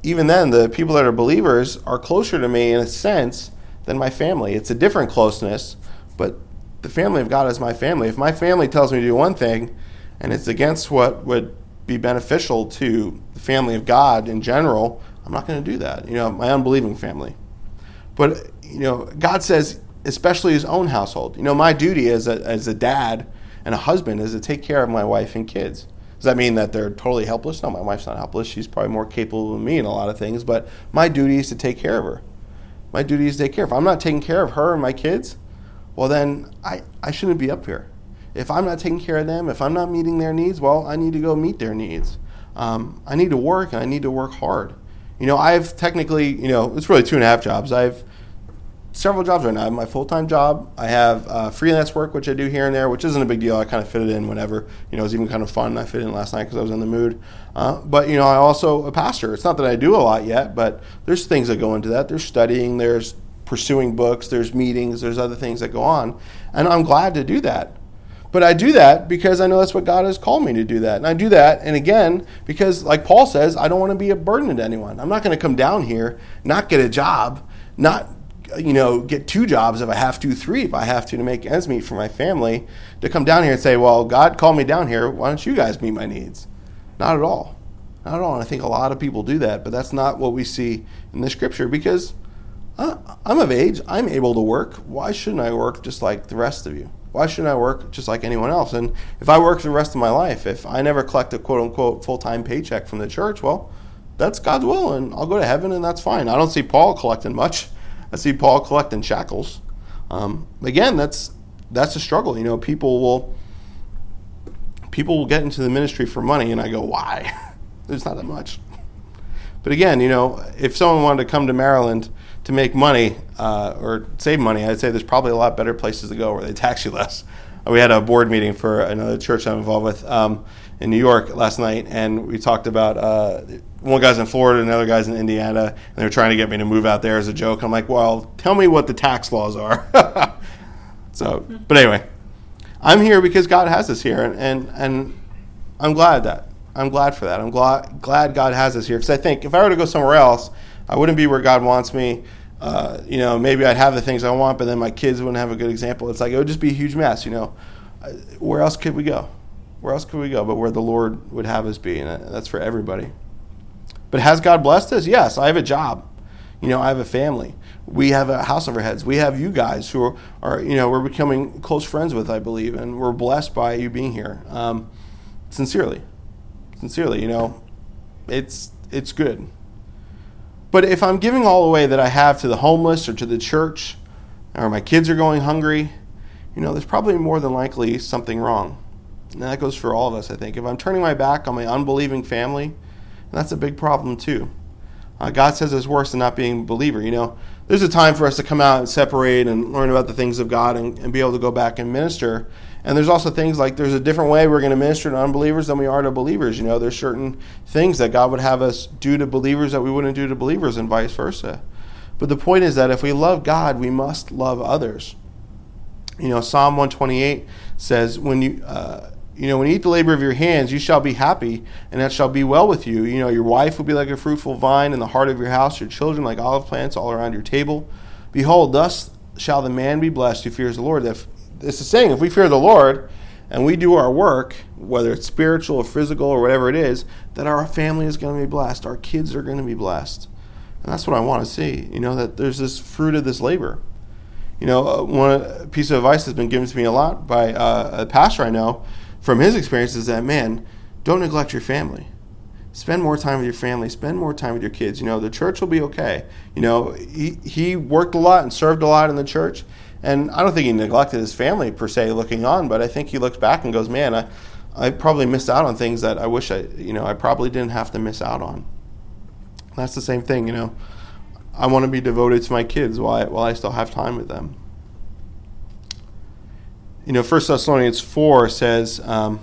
even then, the people that are believers are closer to me in a sense than my family. It's a different closeness, but the family of God is my family. If my family tells me to do one thing and it's against what would be beneficial to the family of God in general, I'm not going to do that. You know, my unbelieving family. But, you know, God says, especially his own household. You know, my duty as a, as a dad and a husband is to take care of my wife and kids. Does that mean that they're totally helpless? No, my wife's not helpless. She's probably more capable than me in a lot of things, but my duty is to take care of her. My duty is to take care. If I'm not taking care of her and my kids, well, then I, I shouldn't be up here if I'm not taking care of them, if I'm not meeting their needs, well, I need to go meet their needs. Um, I need to work and I need to work hard. You know, I've technically, you know, it's really two and a half jobs. I've several jobs right now. I have my full time job. I have uh, freelance work, which I do here and there, which isn't a big deal. I kind of fit it in whenever. You know, it was even kind of fun. I fit in last night because I was in the mood. Uh, but you know, I also a pastor. It's not that I do a lot yet, but there's things that go into that. There's studying. There's pursuing books. There's meetings. There's other things that go on, and I'm glad to do that. But I do that because I know that's what God has called me to do that. And I do that, and again, because like Paul says, I don't want to be a burden to anyone. I'm not going to come down here, not get a job, not you know, get two jobs if I have to, three if I have to to make ends meet for my family, to come down here and say, well, God called me down here. Why don't you guys meet my needs? Not at all. Not at all. And I think a lot of people do that, but that's not what we see in the scripture because I'm of age. I'm able to work. Why shouldn't I work just like the rest of you? Why shouldn't I work just like anyone else? And if I work the rest of my life, if I never collect a quote unquote full time paycheck from the church, well, that's God's will, and I'll go to heaven, and that's fine. I don't see Paul collecting much. I see Paul collecting shackles. Um, again, that's that's a struggle. You know, people will people will get into the ministry for money, and I go, why? [laughs] There's not that much. But again, you know, if someone wanted to come to Maryland to make money uh, or save money, I'd say there's probably a lot better places to go where they tax you less. We had a board meeting for another church I'm involved with um, in New York last night, and we talked about uh, one guy's in Florida, another guy's in Indiana, and they're trying to get me to move out there as a joke. I'm like, well, tell me what the tax laws are. [laughs] so, but anyway, I'm here because God has us here, and, and, and I'm glad that I'm glad for that. I'm glad glad God has us here because I think if I were to go somewhere else, I wouldn't be where God wants me. Uh, you know, maybe I'd have the things I want, but then my kids wouldn't have a good example. It's like it would just be a huge mess. You know, uh, where else could we go? Where else could we go? But where the Lord would have us be, and that's for everybody. But has God blessed us? Yes, I have a job. You know, I have a family. We have a house over heads. We have you guys who are, are, you know, we're becoming close friends with, I believe, and we're blessed by you being here. Um, sincerely, sincerely, you know, it's it's good. But if I'm giving all away that I have to the homeless or to the church, or my kids are going hungry, you know, there's probably more than likely something wrong. And that goes for all of us, I think. If I'm turning my back on my unbelieving family, that's a big problem too. Uh, God says it's worse than not being a believer. You know, there's a time for us to come out and separate and learn about the things of God and, and be able to go back and minister. And there's also things like there's a different way we're going to minister to unbelievers than we are to believers. You know, there's certain things that God would have us do to believers that we wouldn't do to believers, and vice versa. But the point is that if we love God, we must love others. You know, Psalm 128 says, "When you uh, you know, when you eat the labor of your hands, you shall be happy, and that shall be well with you. You know, your wife will be like a fruitful vine in the heart of your house, your children like olive plants all around your table. Behold, thus shall the man be blessed who fears the Lord. If this is saying, if we fear the Lord and we do our work, whether it's spiritual or physical or whatever it is, that our family is going to be blessed, our kids are going to be blessed, and that's what I want to see. You know, that there's this fruit of this labor. You know, uh, one piece of advice that's been given to me a lot by uh, a pastor I know from his experience is that man, don't neglect your family. Spend more time with your family. Spend more time with your kids. You know, the church will be okay. You know, he he worked a lot and served a lot in the church, and I don't think he neglected his family per se, looking on. But I think he looks back and goes, man, I. I probably missed out on things that I wish I, you know, I probably didn't have to miss out on. That's the same thing, you know. I want to be devoted to my kids while I, while I still have time with them you know, First Thessalonians four says, um,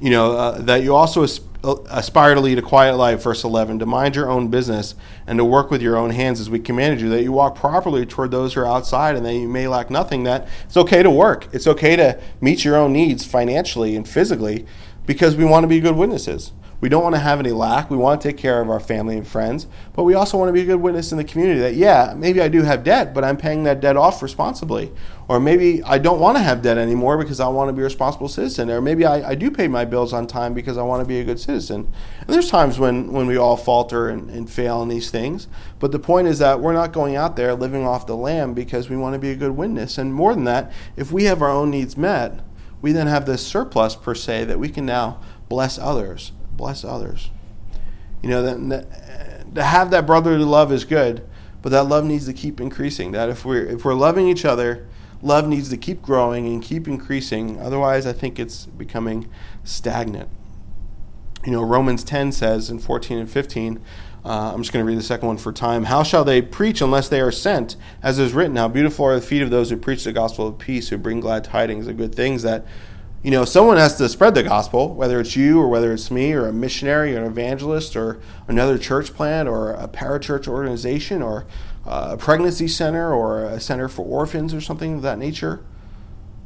you know, uh, that you also uh, aspire to lead a quiet life. Verse eleven, to mind your own business and to work with your own hands, as we commanded you, that you walk properly toward those who are outside, and that you may lack nothing. That it's okay to work. It's okay to meet your own needs financially and physically, because we want to be good witnesses. We don't want to have any lack. We want to take care of our family and friends, but we also want to be a good witness in the community that, yeah, maybe I do have debt, but I'm paying that debt off responsibly. Or maybe I don't want to have debt anymore because I want to be a responsible citizen. Or maybe I, I do pay my bills on time because I want to be a good citizen. And there's times when, when we all falter and, and fail in these things. But the point is that we're not going out there living off the lamb because we want to be a good witness. And more than that, if we have our own needs met, we then have this surplus per se that we can now bless others bless others. You know, that, to have that brotherly love is good, but that love needs to keep increasing. That if we're if we're loving each other, love needs to keep growing and keep increasing. Otherwise, I think it's becoming stagnant. You know, Romans 10 says in 14 and 15, uh, I'm just going to read the second one for time. How shall they preach unless they are sent? As is written, How beautiful are the feet of those who preach the gospel of peace, who bring glad tidings of good things that you know, someone has to spread the gospel, whether it's you or whether it's me or a missionary or an evangelist or another church plant or a parachurch organization or uh, a pregnancy center or a center for orphans or something of that nature.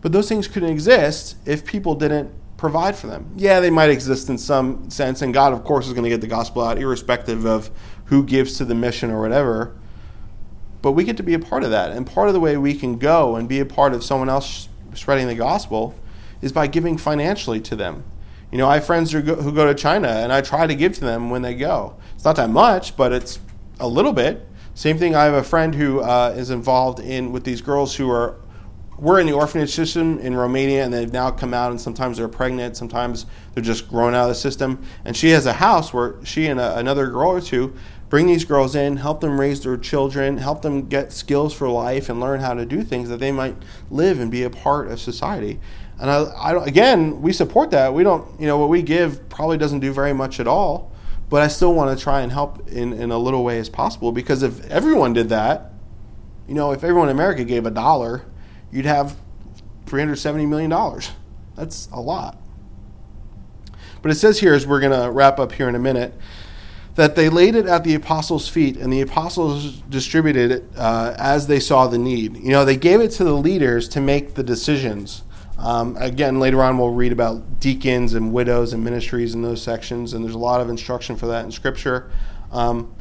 But those things couldn't exist if people didn't provide for them. Yeah, they might exist in some sense, and God, of course, is going to get the gospel out, irrespective of who gives to the mission or whatever. But we get to be a part of that. And part of the way we can go and be a part of someone else spreading the gospel is by giving financially to them. You know, I have friends who go, to China, and I try to give to them when they go. It's not that much, but it's a little bit Same thing. I have a friend who uh, is involved in with these girls who are we're in the orphanage system in Romania, and they've now come out, and sometimes they're pregnant, sometimes they're just grown out of the system. And she has a house where she and a, another girl or two bring these girls in, help them raise their children, help them get skills for life, and learn how to do things that they might live and be a part of society. And I, I again, we support that. We don't, you know, what we give probably doesn't do very much at all, but I still want to try and help in, in a little way as possible because if everyone did that, you know, if everyone in America gave a dollar, you'd have $370 million. That's a lot. But it says here, as we're going to wrap up here in a minute, that they laid it at the apostles' feet, and the apostles distributed it uh, as they saw the need. You know, they gave it to the leaders to make the decisions. Um, again, later on, we'll read about deacons and widows and ministries in those sections, and there's a lot of instruction for that in Scripture. Um,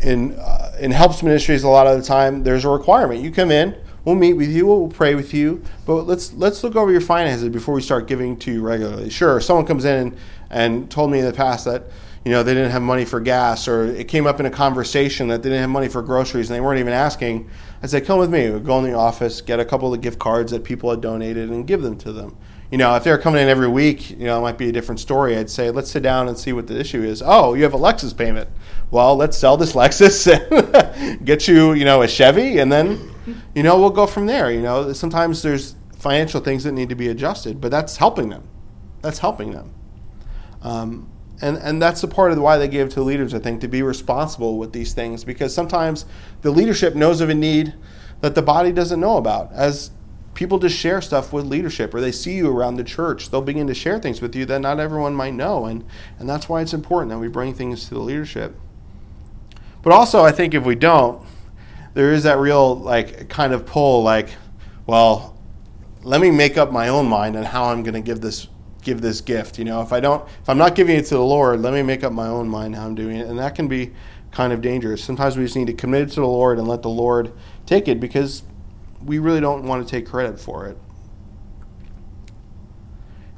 in uh, in helps ministries, a lot of the time, there's a requirement. You come in, We'll meet with you. We'll pray with you. But let's let's look over your finances before we start giving to you regularly. Sure, someone comes in and, and told me in the past that you know they didn't have money for gas, or it came up in a conversation that they didn't have money for groceries, and they weren't even asking. I said, "Come with me. We'll go in the office, get a couple of gift cards that people had donated, and give them to them." you know, if they're coming in every week, you know, it might be a different story. I'd say, let's sit down and see what the issue is. Oh, you have a Lexus payment. Well, let's sell this [laughs] Lexus and [laughs] get you, you know, a Chevy, and then, you know, we'll go from there. You know, sometimes there's financial things that need to be adjusted, but that's helping them. That's helping them. Um, and, and that's the part of why they give to leaders, I think, to be responsible with these things, because sometimes the leadership knows of a need that the body doesn't know about. As people just share stuff with leadership or they see you around the church they'll begin to share things with you that not everyone might know and and that's why it's important that we bring things to the leadership but also i think if we don't there is that real like kind of pull like well let me make up my own mind on how i'm going to give this give this gift you know if i don't if i'm not giving it to the lord let me make up my own mind how i'm doing it and that can be kind of dangerous sometimes we just need to commit it to the lord and let the lord take it because we really don't want to take credit for it.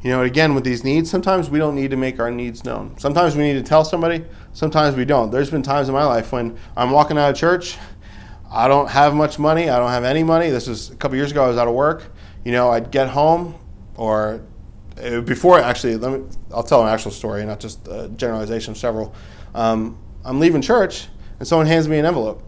You know, again, with these needs, sometimes we don't need to make our needs known. Sometimes we need to tell somebody, sometimes we don't. There's been times in my life when I'm walking out of church, I don't have much money, I don't have any money. This was a couple years ago, I was out of work. You know, I'd get home, or before actually, let me, I'll tell an actual story, not just a generalization of several. Um, I'm leaving church, and someone hands me an envelope.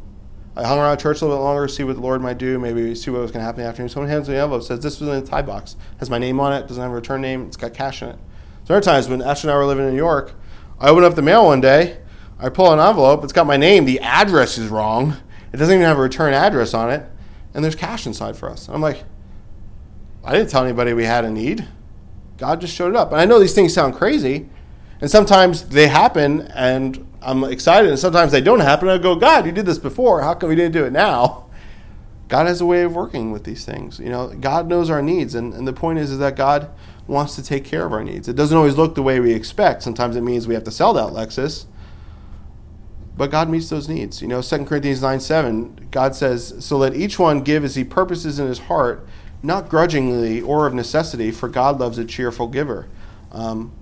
I hung around church a little bit longer, see what the Lord might do, maybe see what was going to happen in the afternoon. Someone hands me an envelope, says this was in a tie box, has my name on it, doesn't have a return name, it's got cash in it. So there are times when Ashley and I were living in New York, I open up the mail one day, I pull an envelope, it's got my name, the address is wrong, it doesn't even have a return address on it, and there's cash inside for us. I'm like, I didn't tell anybody we had a need. God just showed it up. And I know these things sound crazy, and sometimes they happen, and I'm excited, and sometimes they don't happen. I go, God, you did this before. How come we didn't do it now? [laughs] God has a way of working with these things. You know, God knows our needs, and, and the point is, is that God wants to take care of our needs. It doesn't always look the way we expect. Sometimes it means we have to sell that Lexus, but God meets those needs. You know, 2 Corinthians 9 7, God says, So let each one give as he purposes in his heart, not grudgingly or of necessity, for God loves a cheerful giver. Um,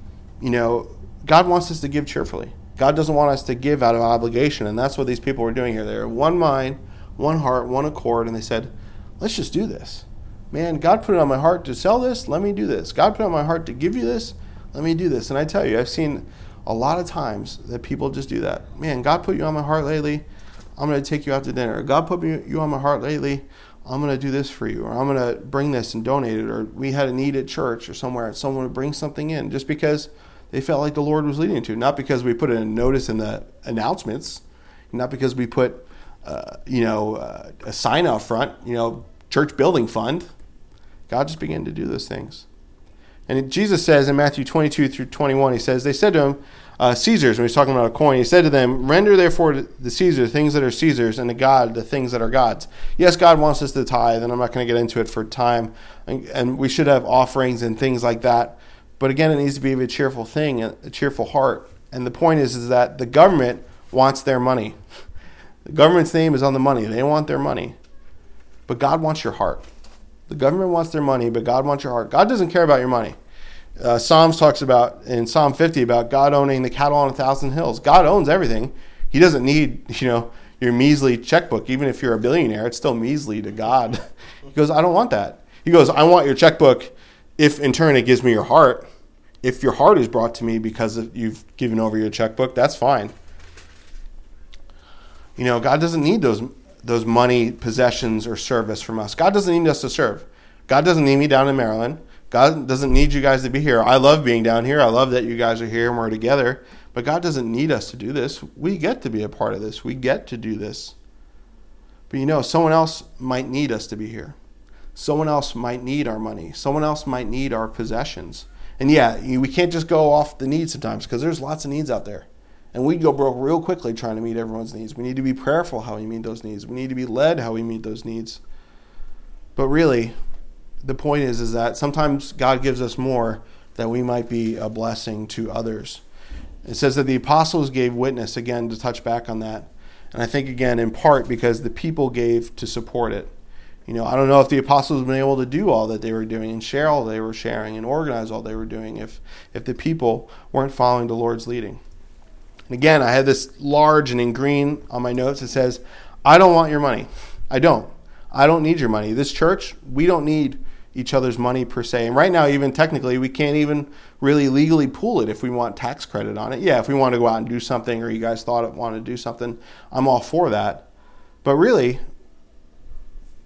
you know, God wants us to give cheerfully. God doesn't want us to give out of obligation, and that's what these people were doing here. They were one mind, one heart, one accord, and they said, "Let's just do this." Man, God put it on my heart to sell this. Let me do this. God put it on my heart to give you this. Let me do this. And I tell you, I've seen a lot of times that people just do that. Man, God put you on my heart lately. I'm going to take you out to dinner. God put you on my heart lately. I'm going to do this for you, or I'm going to bring this and donate it, or we had a need at church or somewhere, and someone would bring something in just because they felt like the Lord was leading to. Not because we put a notice in the announcements, not because we put, uh, you know, uh, a sign out front, you know, church building fund. God just began to do those things. And Jesus says in Matthew 22 through 21, he says, They said to him, uh, Caesar's, when he's talking about a coin, he said to them, Render therefore to the Caesar things that are Caesar's, and to God the things that are God's. Yes, God wants us to tithe, and I'm not going to get into it for time. And, and we should have offerings and things like that. But again, it needs to be a cheerful thing, a cheerful heart. And the point is, is that the government wants their money. The government's name is on the money. They want their money. But God wants your heart. The government wants their money, but God wants your heart. God doesn't care about your money. Uh, Psalms talks about in Psalm 50 about God owning the cattle on a thousand hills. God owns everything. He doesn't need, [laughs] you know, your measly checkbook, even if you're a billionaire, it's still measly to God. [laughs] he goes, I don't want that. He goes, I want your checkbook if in turn it gives me your heart. If your heart is brought to me because you've given over your checkbook, that's fine. You know, God doesn't need those those money, possessions, or service from us. God doesn't need us to serve. God doesn't need me down in Maryland. God doesn't need you guys to be here. I love being down here. I love that you guys are here and we're together. But God doesn't need us to do this. We get to be a part of this. We get to do this. But you know, someone else might need us to be here. Someone else might need our money. Someone else might need our possessions. And yeah, we can't just go off the needs sometimes because there's lots of needs out there. And we go broke real quickly trying to meet everyone's needs. We need to be prayerful how we meet those needs. We need to be led how we meet those needs. But really, the point is is that sometimes God gives us more that we might be a blessing to others. It says that the apostles gave witness again to touch back on that. And I think again in part because the people gave to support it. You know, I don't know if the apostles have been able to do all that they were doing and share all they were sharing and organize all they were doing if if the people weren't following the Lord's leading. And again, I had this large and in green on my notes. It says, I don't want your money. I don't. I don't need your money. This church, we don't need each other's money per se. And right now, even technically, we can't even really legally pool it if we want tax credit on it. Yeah, if we want to go out and do something or you guys thought it wanted to do something, I'm all for that. But really,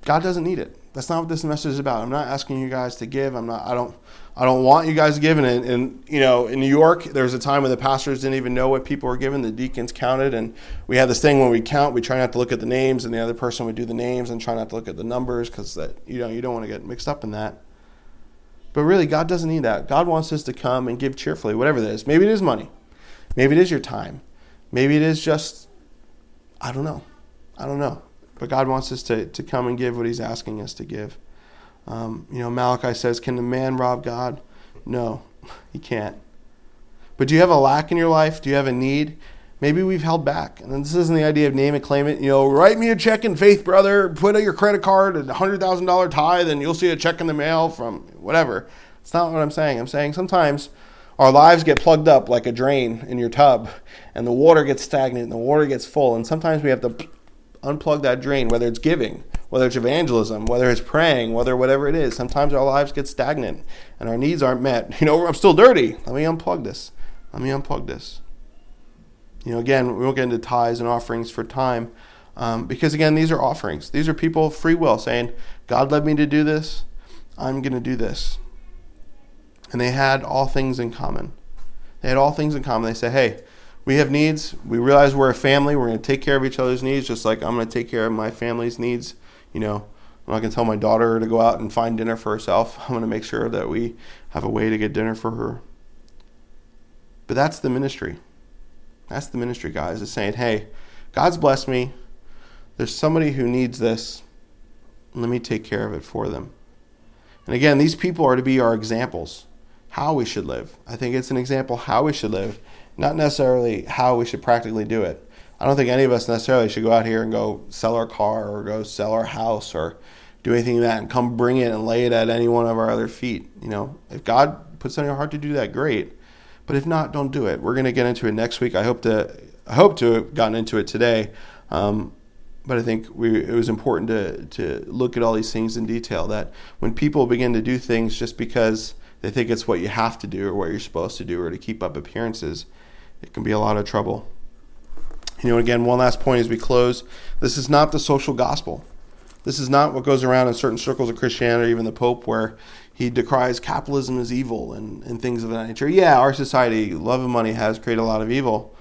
God doesn't need it. That's not what this message is about. I'm not asking you guys to give. I'm not. I don't. I don't want you guys giving. And, and you know, in New York, there was a time when the pastors didn't even know what people were giving. The deacons counted, and we had this thing when we count, we try not to look at the names, and the other person would do the names and try not to look at the numbers because that you know you don't want to get mixed up in that. But really, God doesn't need that. God wants us to come and give cheerfully, whatever it is. Maybe it is money. Maybe it is your time. Maybe it is just, I don't know. I don't know. But God wants us to, to come and give what He's asking us to give. Um, you know, Malachi says, Can the man rob God? No, [laughs] he can't. But do you have a lack in your life? Do you have a need? Maybe we've held back. And this isn't the idea of name it, claim it. You know, write me a check in faith, brother. Put out your credit card, a $100,000 tithe, and you'll see a check in the mail from whatever. It's not what I'm saying. I'm saying sometimes our lives get plugged up like a drain in your tub, and the water gets stagnant and the water gets full. And sometimes we have to unplug that drain, whether it's giving whether it's evangelism, whether it's praying, whether whatever it is. Sometimes our lives get stagnant and our needs aren't met. [laughs] You know, I'm still dirty. Let me unplug this. Let me unplug this. You know, again, we won't get into tithes and offerings for time um, because, again, these are offerings. These are people free will saying, God led me to do this. I'm going to do this. And they had all things in common. They had all things in common. They said, hey, we have needs. We realize we're a family. We're going to take care of each other's needs, just like I'm going to take care of my family's needs. You know, I'm not going to tell my daughter to go out and find dinner for herself. [laughs] I'm going to make sure that we have a way to get dinner for her. But that's the ministry. That's the ministry, guys, is saying, hey, God's blessed me. There's somebody who needs this. Let me take care of it for them. And again, these people are to be our examples, how we should live. I think it's an example how we should live, not necessarily how we should practically do it. I don't think any of us necessarily should go out here and go sell our car or go sell our house or do anything like that and come bring it and lay it at any one of our other feet. You know, if God puts on your heart to do that, great. But if not, don't do it. We're going to get into it next week. I hope to I hope to have gotten into it today. Um, but I think we, it was important to, to look at all these things in detail. That when people begin to do things just because they think it's what you have to do or what you're supposed to do or to keep up appearances, it can be a lot of trouble. You know, again, one last point as we close this is not the social gospel. This is not what goes around in certain circles of Christianity, even the Pope, where he decries capitalism as evil and, and things of that nature. Yeah, our society, love of money, has created a lot of evil.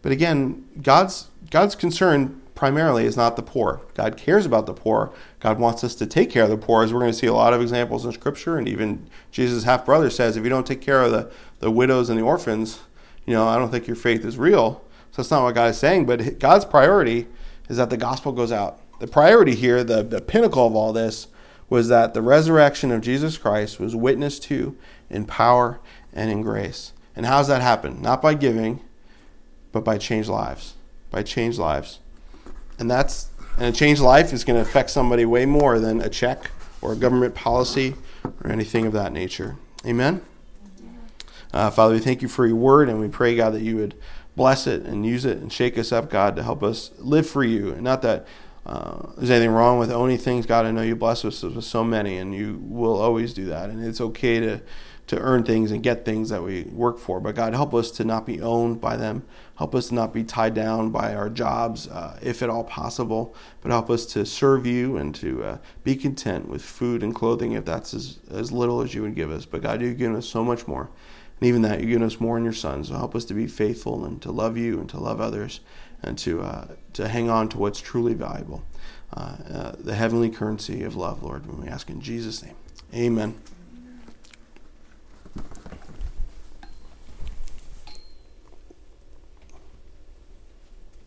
But again, God's God's concern primarily is not the poor. God cares about the poor. God wants us to take care of the poor, as we're going to see a lot of examples in Scripture. And even Jesus' half brother says, if you don't take care of the, the widows and the orphans, you know, I don't think your faith is real. So that's not what God is saying, but God's priority is that the gospel goes out. The priority here, the, the pinnacle of all this, was that the resurrection of Jesus Christ was witnessed to in power and in grace. And how's that happen? Not by giving, but by changed lives. By changed lives. And that's and a changed life is going to affect somebody way more than a check or a government policy or anything of that nature. Amen. Uh, Father, we thank you for your word, and we pray, God, that you would bless it and use it and shake us up, God, to help us live for you. And not that uh, there's anything wrong with owning things. God, I know you bless us with so many, and you will always do that. And it's okay to to earn things and get things that we work for. But God, help us to not be owned by them. Help us not be tied down by our jobs, uh, if at all possible. But help us to serve you and to uh, be content with food and clothing, if that's as, as little as you would give us. But God, you've given us so much more. And even that, you've given us more in your Son. So help us to be faithful and to love you and to love others and to, uh, to hang on to what's truly valuable. Uh, uh, the heavenly currency of love, Lord, when we ask in Jesus' name. Amen.